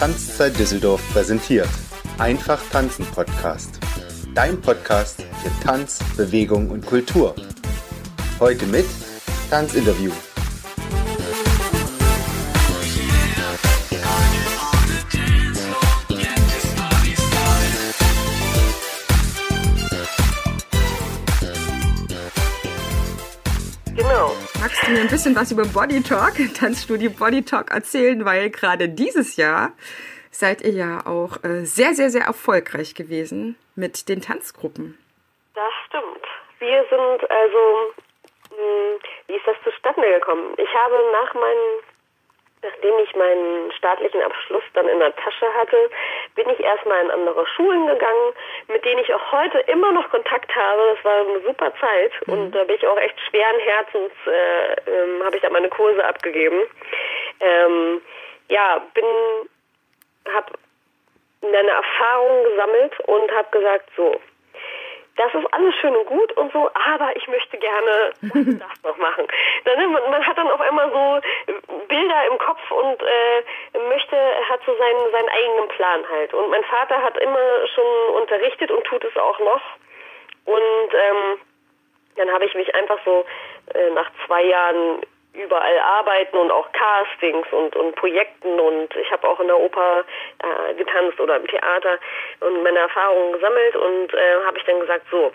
Tanzzeit Düsseldorf präsentiert. Einfach tanzen Podcast. Dein Podcast für Tanz, Bewegung und Kultur. Heute mit Tanzinterview. Ein bisschen was über Body Talk, Tanzstudio Body Talk erzählen, weil gerade dieses Jahr seid ihr ja auch äh, sehr, sehr, sehr erfolgreich gewesen mit den Tanzgruppen. Das stimmt. Wir sind also, mh, wie ist das zustande gekommen? Ich habe nach meinen, nachdem ich meinen staatlichen Abschluss dann in der Tasche hatte, bin ich erstmal in andere Schulen gegangen, mit denen ich auch heute immer noch Kontakt habe. Das war eine super Zeit und da bin ich auch echt schweren Herzens, äh, ähm, habe ich da meine Kurse abgegeben. Ähm, ja, bin, habe eine Erfahrung gesammelt und habe gesagt, so, das ist alles schön und gut und so, aber ich möchte gerne das, noch machen. Dann, man, man hat dann auf einmal so Bilder im Kopf und äh, möchte, hat so seinen, seinen eigenen Plan halt. Und mein Vater hat immer schon unterrichtet und tut es auch noch. Und ähm, dann habe ich mich einfach so äh, nach zwei Jahren überall arbeiten und auch Castings und, und Projekten und ich habe auch in der Oper äh, getanzt oder im Theater und meine Erfahrungen gesammelt und äh, habe ich dann gesagt, so,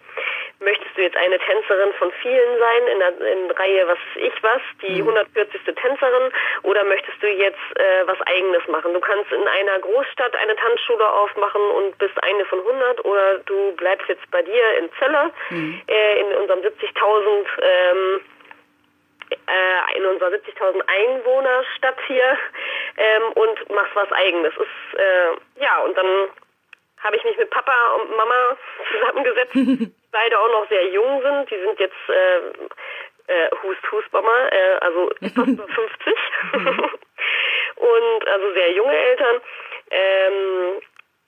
möchtest du jetzt eine Tänzerin von vielen sein in der in Reihe was ist ich was, die 140. Tänzerin oder möchtest du jetzt äh, was eigenes machen? Du kannst in einer Großstadt eine Tanzschule aufmachen und bist eine von 100 oder du bleibst jetzt bei dir in Zelle äh, in unserem 70.000 ähm, äh, in unserer 70.000 Einwohner Stadt hier ähm, und machst was eigenes. Ist, äh, ja, und dann habe ich mich mit Papa und Mama zusammengesetzt, die beide auch noch sehr jung sind. Die sind jetzt äh, äh, Hust, Hust, Mama, äh, also etwas über 50 und also sehr junge Eltern. Ähm,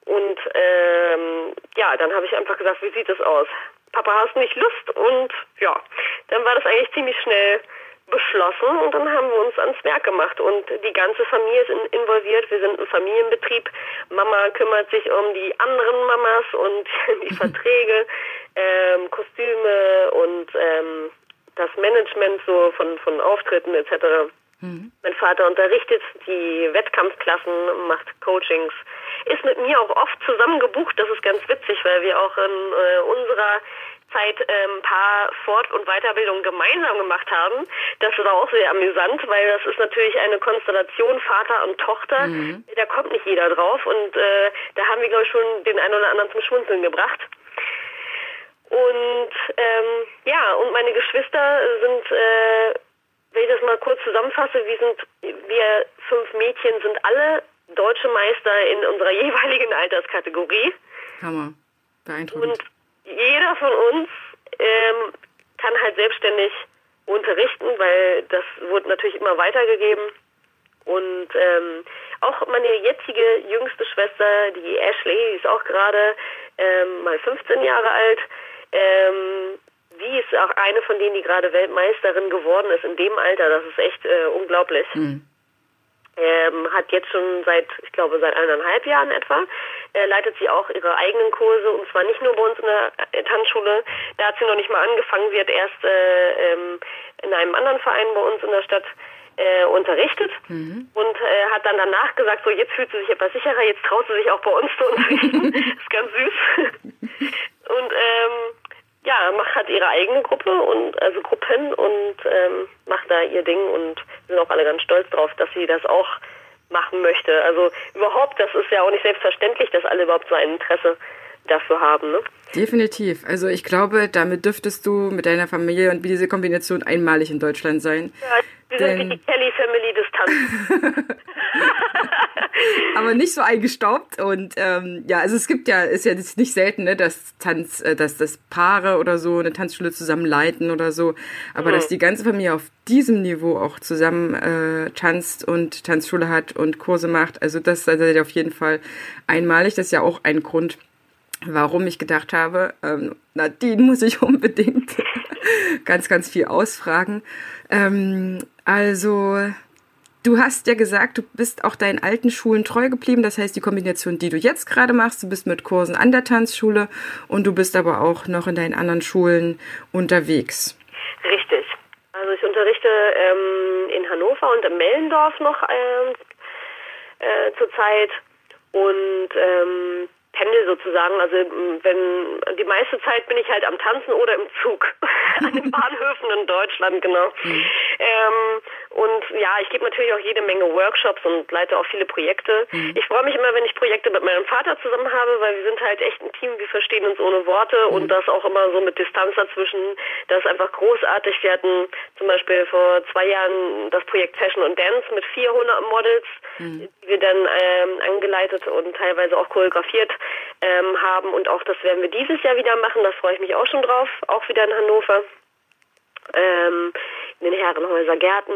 und ähm, ja, dann habe ich einfach gesagt, wie sieht es aus? Papa, hast du nicht Lust? Und ja, dann war das eigentlich ziemlich schnell beschlossen und dann haben wir uns ans Werk gemacht und die ganze Familie ist in, involviert. Wir sind ein Familienbetrieb. Mama kümmert sich um die anderen Mamas und die Verträge, ähm, Kostüme und ähm, das Management so von, von Auftritten etc. Mein Vater unterrichtet die Wettkampfklassen, macht Coachings, ist mit mir auch oft zusammen gebucht. Das ist ganz witzig, weil wir auch in äh, unserer Zeit ähm, ein paar Fort- und Weiterbildungen gemeinsam gemacht haben. Das war auch sehr amüsant, weil das ist natürlich eine Konstellation Vater und Tochter. Da kommt nicht jeder drauf und äh, da haben wir, glaube ich, schon den einen oder anderen zum Schmunzeln gebracht. Und ähm, ja, und meine Geschwister sind, äh, wenn ich das mal kurz zusammenfasse, wir sind, wir fünf Mädchen sind alle deutsche Meister in unserer jeweiligen Alterskategorie. Hammer. Beeindruckend. Und jeder von uns ähm, kann halt selbstständig unterrichten, weil das wurde natürlich immer weitergegeben. Und ähm, auch meine jetzige jüngste Schwester, die Ashley, die ist auch gerade ähm, mal 15 Jahre alt. Ähm, die ist auch eine von denen, die gerade Weltmeisterin geworden ist in dem Alter. Das ist echt äh, unglaublich. Ähm, hat jetzt schon seit, ich glaube, seit eineinhalb Jahren etwa, äh, leitet sie auch ihre eigenen Kurse und zwar nicht nur bei uns in der äh, Tanzschule. Da hat sie noch nicht mal angefangen. Sie hat erst äh, ähm, in einem anderen Verein bei uns in der Stadt äh, unterrichtet und äh, hat dann danach gesagt, so jetzt fühlt sie sich etwas sicherer, jetzt traut sie sich auch bei uns zu unterrichten. ist ganz süß. und ähm, ja, macht halt ihre eigene Gruppe und also Gruppen und ähm, macht da ihr Ding und sind auch alle ganz stolz drauf, dass sie das auch machen möchte. Also überhaupt, das ist ja auch nicht selbstverständlich, dass alle überhaupt so ein Interesse dafür haben. Ne? Definitiv. Also ich glaube, damit dürftest du mit deiner Familie und wie diese Kombination einmalig in Deutschland sein. Ja, wir sind wie die Kelly Family des Tanzes. aber nicht so eingestaubt und ähm, ja, also es gibt ja, ist ja jetzt nicht selten, ne, dass Tanz, äh, dass das Paare oder so eine Tanzschule zusammen leiten oder so, aber dass die ganze Familie auf diesem Niveau auch zusammen äh, tanzt und Tanzschule hat und Kurse macht, also das ist also auf jeden Fall einmalig. Das ist ja auch ein Grund, warum ich gedacht habe, ähm, Nadine muss ich unbedingt ganz, ganz viel ausfragen. Ähm, also du hast ja gesagt, du bist auch deinen alten Schulen treu geblieben. Das heißt, die Kombination, die du jetzt gerade machst, du bist mit Kursen an der Tanzschule und du bist aber auch noch in deinen anderen Schulen unterwegs. Richtig. Also ich unterrichte ähm, in Hannover und in Mellendorf noch ähm, äh, zurzeit und ähm, pendel sozusagen. Also wenn die meiste Zeit bin ich halt am Tanzen oder im Zug an den Bahnhöfen in Deutschland, genau. Mhm. Ähm, und ja, ich gebe natürlich auch jede Menge Workshops und leite auch viele Projekte. Mhm. Ich freue mich immer, wenn ich Projekte mit meinem Vater zusammen habe, weil wir sind halt echt ein Team, wir verstehen uns ohne Worte mhm. und das auch immer so mit Distanz dazwischen. Das ist einfach großartig. Wir hatten zum Beispiel vor zwei Jahren das Projekt Fashion und Dance mit 400 Models, mhm. die wir dann ähm, angeleitet und teilweise auch choreografiert ähm, haben. Und auch das werden wir dieses Jahr wieder machen. Da freue ich mich auch schon drauf. Auch wieder in Hannover. Ähm, in den Herrenhäuser Gärten.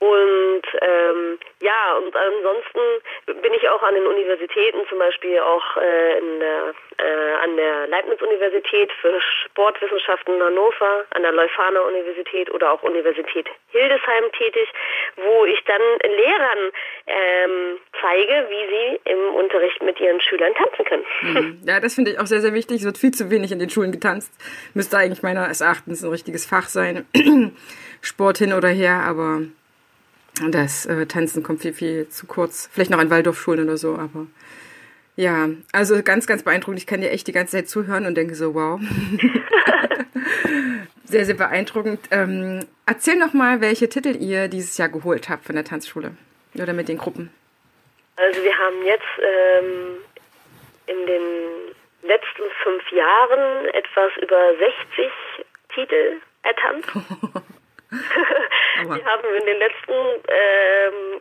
Und ähm, ja, und ansonsten bin ich auch an den Universitäten, zum Beispiel auch äh, in der, äh, an der Leibniz-Universität für Sportwissenschaften in Hannover, an der Leuphana Universität oder auch Universität Hildesheim tätig, wo ich dann Lehrern ähm, zeige, wie sie im Unterricht mit ihren Schülern tanzen können. Mhm. Ja, das finde ich auch sehr, sehr wichtig. Es wird viel zu wenig in den Schulen getanzt. Müsste eigentlich meines Erachtens ein richtiges Fach sein. Sport hin oder her, aber das äh, Tanzen kommt viel, viel zu kurz. Vielleicht noch an Waldorfschulen oder so, aber ja, also ganz, ganz beeindruckend. Ich kann dir echt die ganze Zeit zuhören und denke so, wow. sehr, sehr beeindruckend. Ähm, erzähl noch mal, welche Titel ihr dieses Jahr geholt habt von der Tanzschule oder mit den Gruppen. Also wir haben jetzt ähm, in den letzten fünf Jahren etwas über 60 Titel ertanzt. wir haben in den letzten ähm,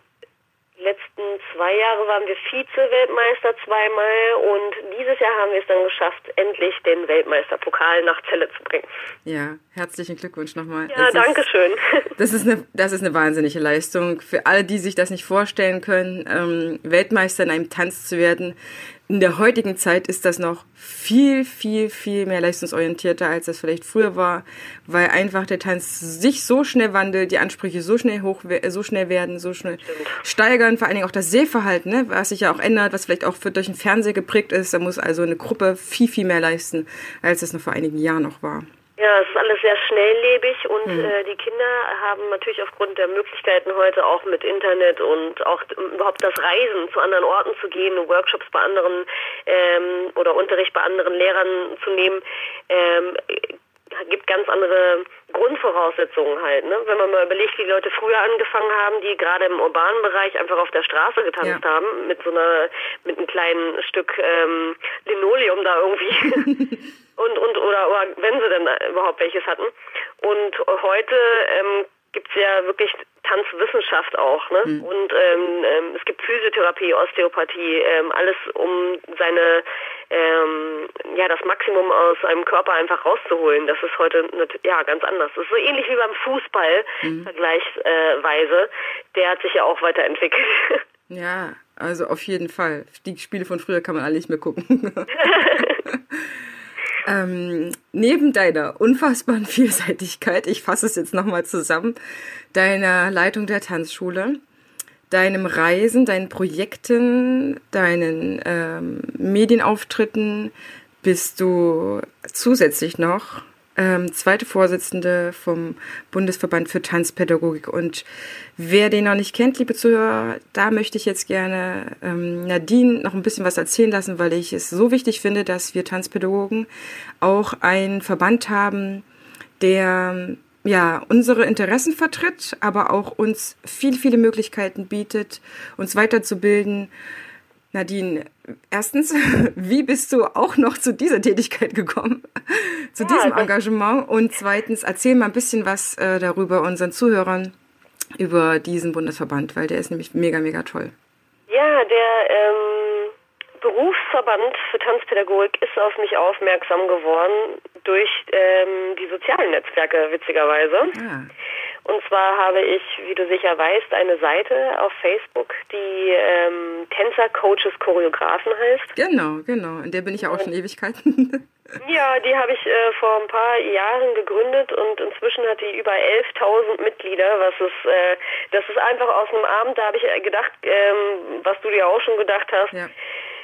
letzten zwei Jahre waren wir Vize-Weltmeister zweimal und dieses Jahr haben wir es dann geschafft, endlich den Weltmeisterpokal nach Celle zu bringen. Ja, herzlichen Glückwunsch nochmal. Ja, das danke ist, schön. Das ist, eine, das ist eine wahnsinnige Leistung. Für alle, die sich das nicht vorstellen können, ähm, Weltmeister in einem Tanz zu werden, in der heutigen Zeit ist das noch viel, viel, viel mehr leistungsorientierter, als das vielleicht früher war, weil einfach der Tanz sich so schnell wandelt, die Ansprüche so schnell hoch, so schnell werden, so schnell steigern, vor allen Dingen auch das Sehverhalten, ne, was sich ja auch ändert, was vielleicht auch durch den Fernseher geprägt ist. Da muss also eine Gruppe viel, viel mehr leisten, als es noch vor einigen Jahren noch war. Ja, es ist alles sehr schnelllebig und mhm. äh, die Kinder haben natürlich aufgrund der Möglichkeiten heute auch mit Internet und auch überhaupt das Reisen zu anderen Orten zu gehen, Workshops bei anderen ähm, oder Unterricht bei anderen Lehrern zu nehmen, ähm, gibt ganz andere Grundvoraussetzungen halt. Ne? Wenn man mal überlegt, wie die Leute früher angefangen haben, die gerade im urbanen Bereich einfach auf der Straße getanzt ja. haben, mit so einer, mit einem kleinen Stück ähm, Linoleum da irgendwie. und, und oder, oder wenn sie denn überhaupt welches hatten. Und heute ähm, gibt es ja wirklich Tanzwissenschaft auch, ne? Mhm. Und ähm, ähm, es gibt Physiotherapie, Osteopathie, ähm, alles um seine ähm, ja das Maximum aus einem Körper einfach rauszuholen. Das ist heute ja ganz anders. Das ist so ähnlich wie beim Fußball mhm. vergleichsweise. Der hat sich ja auch weiterentwickelt. Ja, also auf jeden Fall. Die Spiele von früher kann man alle nicht mehr gucken. Ähm, neben deiner unfassbaren Vielseitigkeit, ich fasse es jetzt nochmal zusammen, deiner Leitung der Tanzschule, deinem Reisen, deinen Projekten, deinen ähm, Medienauftritten bist du zusätzlich noch ähm, zweite Vorsitzende vom Bundesverband für Tanzpädagogik. Und wer den noch nicht kennt, liebe Zuhörer, da möchte ich jetzt gerne ähm, Nadine noch ein bisschen was erzählen lassen, weil ich es so wichtig finde, dass wir Tanzpädagogen auch einen Verband haben, der ja, unsere Interessen vertritt, aber auch uns viele, viele Möglichkeiten bietet, uns weiterzubilden, Nadine, erstens, wie bist du auch noch zu dieser Tätigkeit gekommen, zu ja, diesem Engagement? Und zweitens, erzähl mal ein bisschen was äh, darüber unseren Zuhörern, über diesen Bundesverband, weil der ist nämlich mega, mega toll. Ja, der ähm, Berufsverband für Tanzpädagogik ist auf mich aufmerksam geworden durch ähm, die sozialen Netzwerke, witzigerweise. Ja. Und zwar habe ich, wie du sicher weißt, eine Seite auf Facebook, die ähm, Tänzer, Coaches, Choreografen heißt. Genau, genau. In der bin ich ja auch schon Ewigkeiten. Ja, die habe ich äh, vor ein paar Jahren gegründet und inzwischen hat die über 11.000 Mitglieder, was ist, äh, das ist einfach aus einem Abend, da habe ich gedacht, ähm, was du dir auch schon gedacht hast. Ja.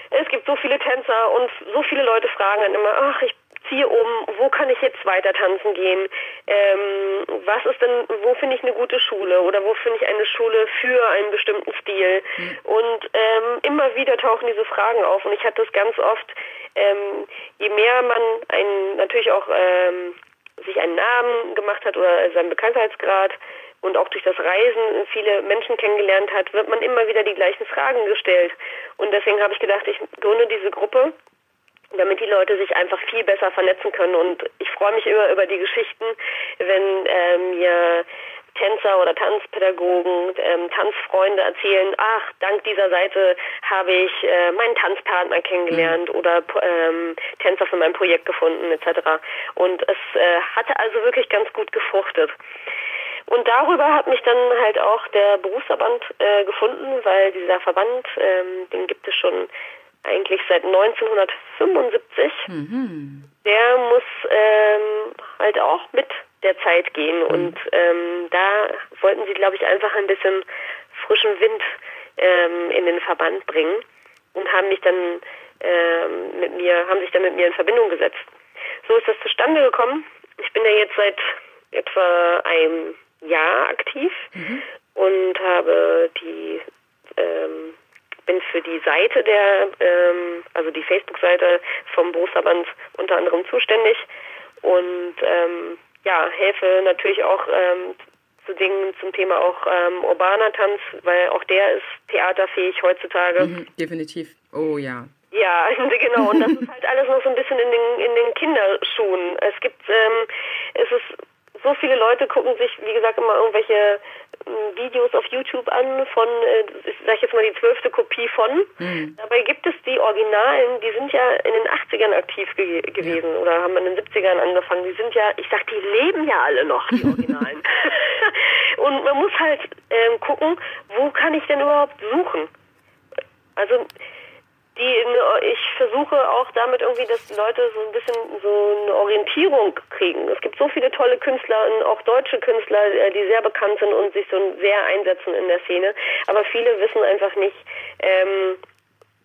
Es gibt so viele Tänzer und so viele Leute fragen dann immer, ach, ich ziehe um, wo kann ich jetzt weiter tanzen gehen? Ähm, was ist denn, wo finde ich eine gute Schule oder wo finde ich eine Schule für einen bestimmten Stil? Mhm. Und ähm, immer wieder tauchen diese Fragen auf und ich hatte das ganz oft, ähm, je mehr man ein, natürlich auch ähm, sich einen Namen gemacht hat oder seinen Bekanntheitsgrad und auch durch das Reisen viele Menschen kennengelernt hat, wird man immer wieder die gleichen Fragen gestellt. Und deswegen habe ich gedacht, ich gründe diese Gruppe damit die Leute sich einfach viel besser vernetzen können. Und ich freue mich immer über die Geschichten, wenn ähm, mir Tänzer oder Tanzpädagogen, ähm, Tanzfreunde erzählen, ach, dank dieser Seite habe ich äh, meinen Tanzpartner kennengelernt mhm. oder ähm, Tänzer für mein Projekt gefunden etc. Und es äh, hatte also wirklich ganz gut gefruchtet. Und darüber hat mich dann halt auch der Berufsverband äh, gefunden, weil dieser Verband, ähm, den gibt es schon eigentlich seit 1975. Mhm. Der muss ähm, halt auch mit der Zeit gehen. Mhm. Und ähm, da wollten sie, glaube ich, einfach ein bisschen frischen Wind ähm, in den Verband bringen und haben mich dann ähm, mit mir, haben sich dann mit mir in Verbindung gesetzt. So ist das zustande gekommen. Ich bin ja jetzt seit etwa einem Jahr aktiv mhm. und habe die ähm, bin für die Seite der, ähm, also die Facebook-Seite vom Berufsverband unter anderem zuständig und ähm, ja, helfe natürlich auch ähm, zu Dingen zum Thema auch ähm, urbaner Tanz, weil auch der ist theaterfähig heutzutage. Mhm, definitiv. Oh ja. Ja, genau. Und das ist halt alles noch so ein bisschen in den in den Kinderschuhen. Es gibt, ähm, es ist so viele Leute gucken sich, wie gesagt, immer irgendwelche ähm, Videos auf YouTube an von, äh, ich sag jetzt mal die zwölfte Kopie von. Mhm. Dabei gibt es die Originalen, die sind ja in den 80ern aktiv ge gewesen ja. oder haben in den 70ern angefangen. Die sind ja, ich sag, die leben ja alle noch, die Originalen. Und man muss halt ähm, gucken, wo kann ich denn überhaupt suchen? Also die ich versuche auch damit irgendwie, dass Leute so ein bisschen so eine Orientierung kriegen. Es gibt so viele tolle Künstler, auch deutsche Künstler, äh, die sehr bekannt sind und sich so sehr einsetzen in der Szene. Aber viele wissen einfach nicht, ähm,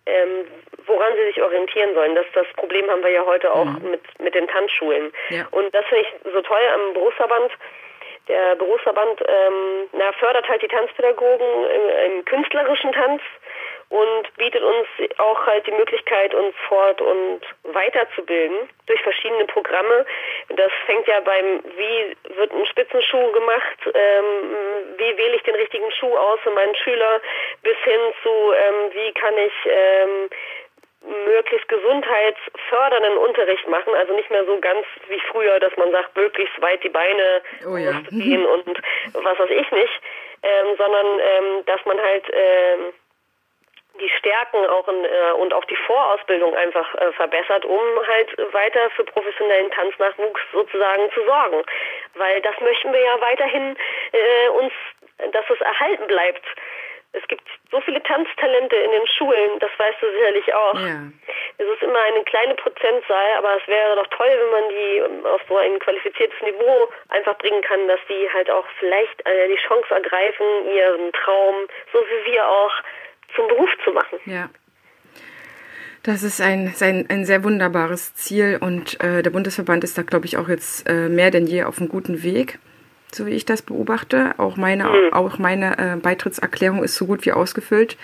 ähm, woran sie sich orientieren sollen. Das, das Problem haben wir ja heute auch mhm. mit, mit den Tanzschulen. Ja. Und das finde ich so toll am Berufsverband. Der Berufsverband ähm, na, fördert halt die Tanzpädagogen im, im künstlerischen Tanz und bietet uns auch halt die Möglichkeit, uns fort- und weiterzubilden durch verschiedene Programme. Das fängt ja beim, wie wird ein Spitzenschuh gemacht, ähm, wie wähle ich den richtigen Schuh aus für meinen Schüler, bis hin zu, ähm, wie kann ich ähm, möglichst gesundheitsfördernden Unterricht machen, also nicht mehr so ganz wie früher, dass man sagt, möglichst weit die Beine oh ja. gehen und was weiß ich nicht, ähm, sondern ähm, dass man halt ähm, die Stärken auch in, äh, und auch die Vorausbildung einfach äh, verbessert, um halt weiter für professionellen Tanznachwuchs sozusagen zu sorgen. Weil das möchten wir ja weiterhin äh, uns, dass es erhalten bleibt. Es gibt so viele Tanztalente in den Schulen, das weißt du sicherlich auch. Ja. Es ist immer eine kleine Prozentzahl, aber es wäre doch toll, wenn man die auf so ein qualifiziertes Niveau einfach bringen kann, dass die halt auch vielleicht äh, die Chance ergreifen, ihren Traum, so wie wir auch, zum Beruf zu machen. Ja. Das ist ein, ein, ein sehr wunderbares Ziel und äh, der Bundesverband ist da, glaube ich, auch jetzt äh, mehr denn je auf einem guten Weg, so wie ich das beobachte. Auch meine, mhm. auch meine äh, Beitrittserklärung ist so gut wie ausgefüllt,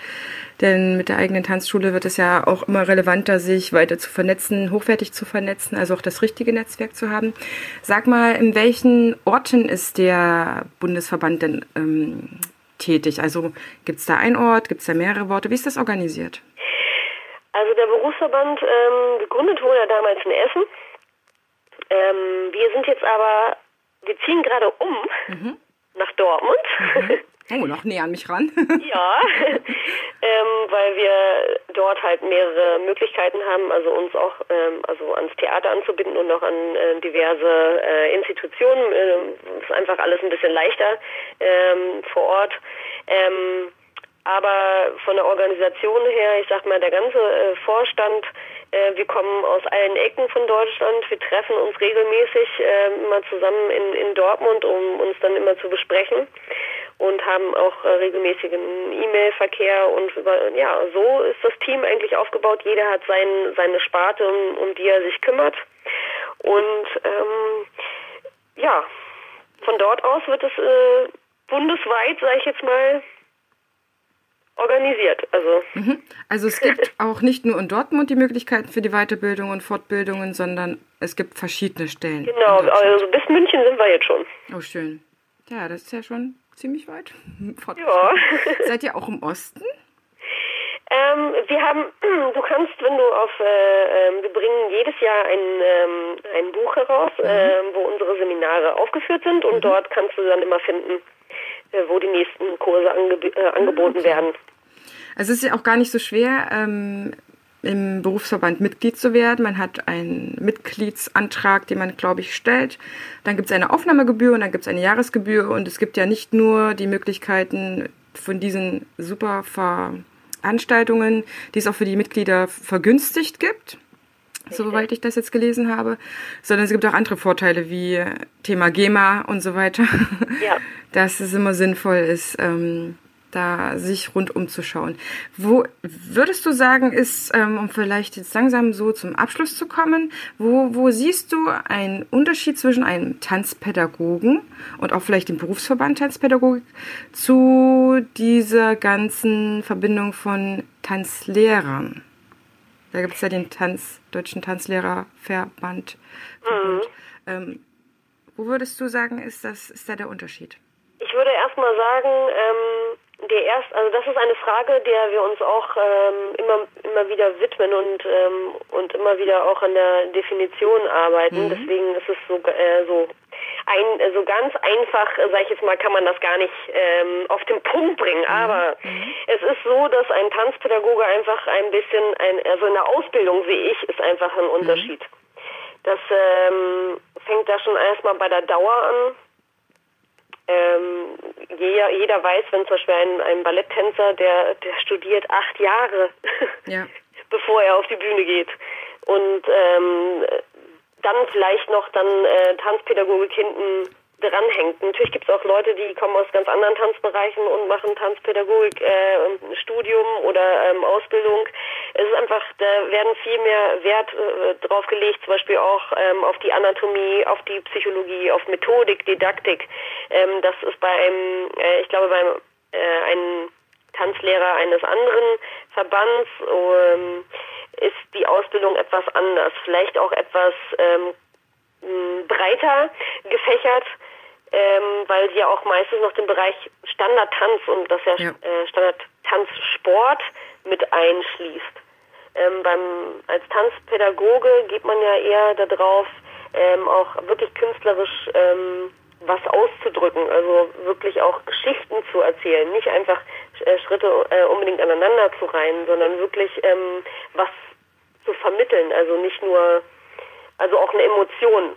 denn mit der eigenen Tanzschule wird es ja auch immer relevanter, sich weiter zu vernetzen, hochwertig zu vernetzen, also auch das richtige Netzwerk zu haben. Sag mal, in welchen Orten ist der Bundesverband denn ähm, tätig? Also gibt es da einen Ort, gibt es da mehrere Worte? Wie ist das organisiert? Also der Berufsverband ähm, gegründet wurde ja damals in Essen. Ähm, wir sind jetzt aber, wir ziehen gerade um mhm. Nach Dortmund. Mhm. Oh, noch näher an mich ran. ja, ähm, weil wir dort halt mehrere Möglichkeiten haben, also uns auch ähm, also ans Theater anzubinden und auch an äh, diverse äh, Institutionen. Äh, ist einfach alles ein bisschen leichter ähm, vor Ort. Ähm, aber von der Organisation her, ich sag mal, der ganze äh, Vorstand, äh, wir kommen aus allen Ecken von Deutschland, wir treffen uns regelmäßig äh, immer zusammen in, in Dortmund, um uns dann immer zu besprechen und haben auch äh, regelmäßigen E-Mail-Verkehr und über, ja, so ist das Team eigentlich aufgebaut. Jeder hat sein, seine Sparte, um, um die er sich kümmert. Und ähm, ja, von dort aus wird es äh, bundesweit, sage ich jetzt mal, organisiert. Also, mhm. also es gibt auch nicht nur in Dortmund die Möglichkeiten für die Weiterbildung und Fortbildungen, sondern es gibt verschiedene Stellen. Genau, also bis München sind wir jetzt schon. Oh, schön. Ja, das ist ja schon ziemlich weit. Ja. Seid ihr auch im Osten? Ähm, wir haben, du kannst, wenn du auf, äh, äh, wir bringen jedes Jahr ein, ähm, ein Buch heraus, mhm. äh, wo unsere Seminare aufgeführt sind und mhm. dort kannst du dann immer finden, wo die nächsten Kurse angeb äh, angeboten okay. werden. Also es ist ja auch gar nicht so schwer, ähm, im Berufsverband Mitglied zu werden. Man hat einen Mitgliedsantrag, den man, glaube ich, stellt. Dann gibt es eine Aufnahmegebühr und dann gibt es eine Jahresgebühr. Und es gibt ja nicht nur die Möglichkeiten von diesen super Veranstaltungen, die es auch für die Mitglieder vergünstigt gibt, soweit ich das jetzt gelesen habe, sondern es gibt auch andere Vorteile wie Thema GEMA und so weiter. Ja. Dass es immer sinnvoll ist, ähm, da sich rundum zu schauen. Wo würdest du sagen, ist, ähm, um vielleicht jetzt langsam so zum Abschluss zu kommen, wo, wo siehst du einen Unterschied zwischen einem Tanzpädagogen und auch vielleicht dem Berufsverband Tanzpädagogik zu dieser ganzen Verbindung von Tanzlehrern? Da gibt es ja den Tanz, Deutschen Tanzlehrerverband. Mhm. Ähm, wo würdest du sagen, ist, das, ist da der Unterschied? Ich würde erstmal sagen, ähm der erst, also das ist eine Frage, der wir uns auch ähm, immer immer wieder widmen und ähm, und immer wieder auch an der Definition arbeiten. Mhm. Deswegen ist es so äh, so ein so ganz einfach, äh, sage ich jetzt mal, kann man das gar nicht ähm, auf den Punkt bringen. Mhm. Aber mhm. es ist so, dass ein Tanzpädagoge einfach ein bisschen ein also in der Ausbildung sehe ich ist einfach ein mhm. Unterschied. Das ähm, fängt da schon erstmal bei der Dauer an ähm, jeder, jeder weiß, wenn zum Beispiel ein, ein Balletttänzer, der, der studiert acht Jahre, ja. bevor er auf die Bühne geht. Und ähm, dann vielleicht noch dann äh, Tanzpädagogik hinten dranhängt. Natürlich gibt es auch Leute, die kommen aus ganz anderen Tanzbereichen und machen Tanzpädagogik, äh, Studium oder ähm, Ausbildung. Es ist einfach, da werden viel mehr Wert äh, drauf gelegt, zum Beispiel auch ähm, auf die Anatomie, auf die Psychologie, auf Methodik, Didaktik. Ähm, das ist bei einem, äh, ich glaube, beim äh, einem Tanzlehrer eines anderen Verbands ähm, ist die Ausbildung etwas anders, vielleicht auch etwas ähm, breiter gefächert ähm, weil sie ja auch meistens noch den Bereich Standardtanz und das ja, ja. Äh, Standardtanzsport mit einschließt. Ähm, beim, als Tanzpädagoge geht man ja eher darauf, ähm, auch wirklich künstlerisch ähm, was auszudrücken, also wirklich auch Geschichten zu erzählen, nicht einfach äh, Schritte äh, unbedingt aneinander zu reihen, sondern wirklich ähm, was zu vermitteln, also nicht nur, also auch eine Emotion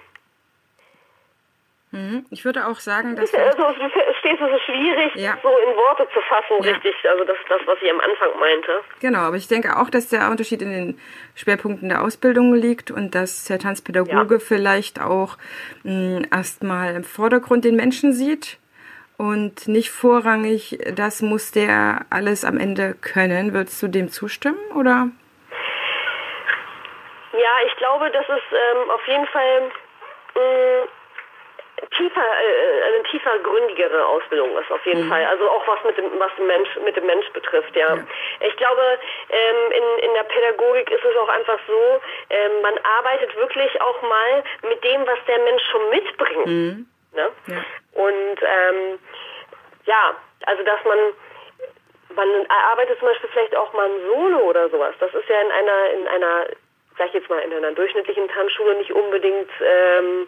Mhm. Ich würde auch sagen, dass. Also, du verstehst, es ist schwierig, ja. so in Worte zu fassen, ja. richtig. Also, das ist das, was ich am Anfang meinte. Genau, aber ich denke auch, dass der Unterschied in den Schwerpunkten der Ausbildung liegt und dass der Tanzpädagoge ja. vielleicht auch hm, erstmal im Vordergrund den Menschen sieht und nicht vorrangig, das muss der alles am Ende können. Würdest du dem zustimmen, oder? Ja, ich glaube, das ist ähm, auf jeden Fall. Mh, hm, tiefer, äh, eine tiefer gründigere Ausbildung ist auf jeden mhm. Fall. Also auch was mit dem, was den Mensch, mit dem Mensch betrifft, ja. ja. Ich glaube, ähm, in, in der Pädagogik ist es auch einfach so, ähm, man arbeitet wirklich auch mal mit dem, was der Mensch schon mitbringt. Mhm. Ne? Ja. Und ähm, ja, also dass man man arbeitet zum Beispiel vielleicht auch mal ein Solo oder sowas. Das ist ja in einer, in einer, sag ich jetzt mal, in einer durchschnittlichen Tanzschule nicht unbedingt ähm,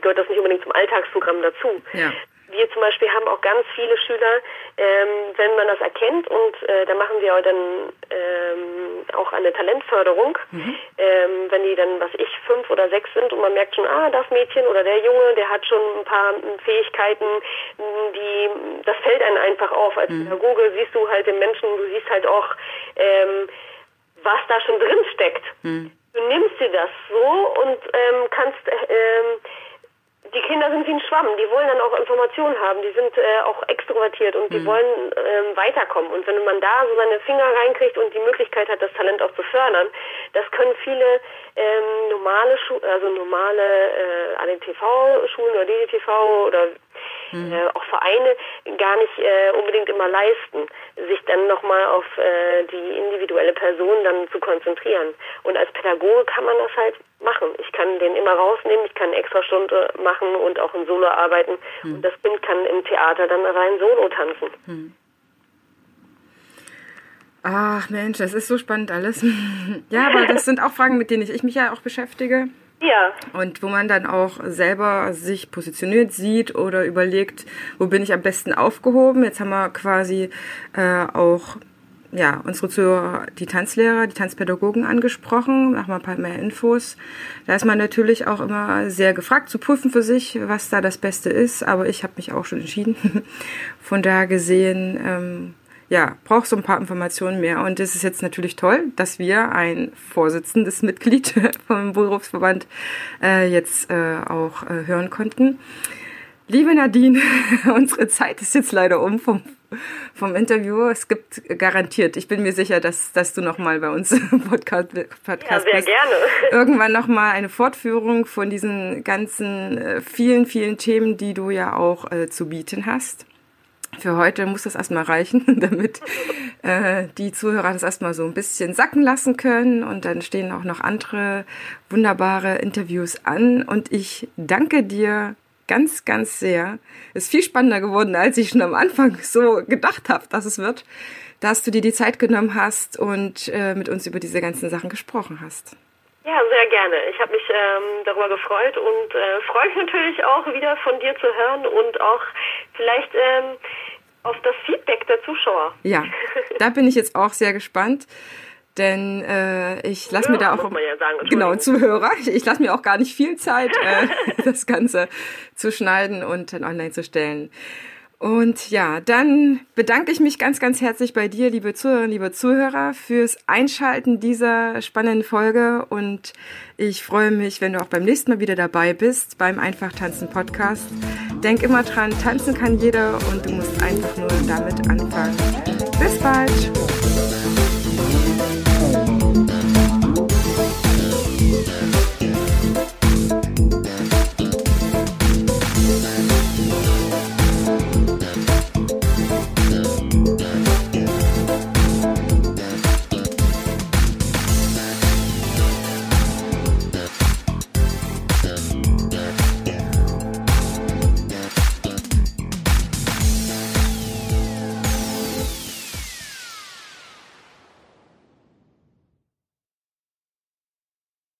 gehört das nicht unbedingt zum Alltagsprogramm dazu. Ja wir zum Beispiel haben auch ganz viele Schüler, ähm, wenn man das erkennt und äh, da machen wir auch dann ähm, auch eine Talentförderung, mhm. ähm, wenn die dann, was ich, fünf oder sechs sind und man merkt schon, ah, das Mädchen oder der Junge, der hat schon ein paar Fähigkeiten, die, das fällt einem einfach auf. Als mhm. Pädagoge siehst du halt den Menschen, du siehst halt auch, ähm, was da schon drin steckt. Mhm. Du nimmst dir das so und ähm, kannst ähm, die Kinder sind wie ein Schwamm, die wollen dann auch Informationen haben, die sind äh, auch extrovertiert und die mhm. wollen ähm, weiterkommen. Und wenn man da so seine Finger reinkriegt und die Möglichkeit hat, das Talent auch zu fördern, das können viele ähm, normale Schu also normale äh, ADTV-Schulen oder DDTV oder mhm. äh, auch Vereine gar nicht äh, unbedingt immer leisten, sich dann nochmal auf äh, die individuelle Person dann zu konzentrieren. Und als Pädagoge kann man das halt machen. Ich kann den immer rausnehmen, ich kann eine Extrastunde machen und auch in Solo arbeiten. Mhm. Und das Kind kann im Theater dann rein Solo tanzen. Mhm. Ach Mensch, das ist so spannend alles. ja, aber das sind auch Fragen, mit denen ich mich ja auch beschäftige. Ja. Und wo man dann auch selber sich positioniert sieht oder überlegt, wo bin ich am besten aufgehoben. Jetzt haben wir quasi äh, auch ja, unsere Zuhörer, die Tanzlehrer, die Tanzpädagogen angesprochen, machen wir ein paar mehr Infos. Da ist man natürlich auch immer sehr gefragt zu prüfen für sich, was da das Beste ist, aber ich habe mich auch schon entschieden. Von da gesehen, ähm, ja, braucht so ein paar Informationen mehr. Und es ist jetzt natürlich toll, dass wir ein vorsitzendes Mitglied vom Berufsverband äh, jetzt äh, auch äh, hören konnten. Liebe Nadine, unsere Zeit ist jetzt leider um vom, vom Interview. Es gibt garantiert, ich bin mir sicher, dass, dass du nochmal bei uns im Podcast, Podcast ja, sehr bist. gerne. Irgendwann nochmal eine Fortführung von diesen ganzen äh, vielen, vielen Themen, die du ja auch äh, zu bieten hast. Für heute muss das erstmal reichen, damit äh, die Zuhörer das erstmal so ein bisschen sacken lassen können. Und dann stehen auch noch andere wunderbare Interviews an. Und ich danke dir ganz, ganz sehr. Ist viel spannender geworden, als ich schon am Anfang so gedacht habe, dass es wird, dass du dir die Zeit genommen hast und äh, mit uns über diese ganzen Sachen gesprochen hast. Ja, sehr gerne. Ich habe mich ähm, darüber gefreut und äh, freue mich natürlich auch wieder von dir zu hören und auch vielleicht ähm, auf das Feedback der Zuschauer. Ja, da bin ich jetzt auch sehr gespannt. Denn äh, ich lasse mir da auch ja sagen, genau Zuhörer. Ich, ich lasse mir auch gar nicht viel Zeit, äh, das Ganze zu schneiden und dann online zu stellen. Und ja, dann bedanke ich mich ganz, ganz herzlich bei dir, liebe Zuhörerinnen, liebe Zuhörer, fürs Einschalten dieser spannenden Folge. Und ich freue mich, wenn du auch beim nächsten Mal wieder dabei bist beim Einfach Tanzen Podcast. Denk immer dran, tanzen kann jeder und du musst einfach nur damit anfangen. Bis bald!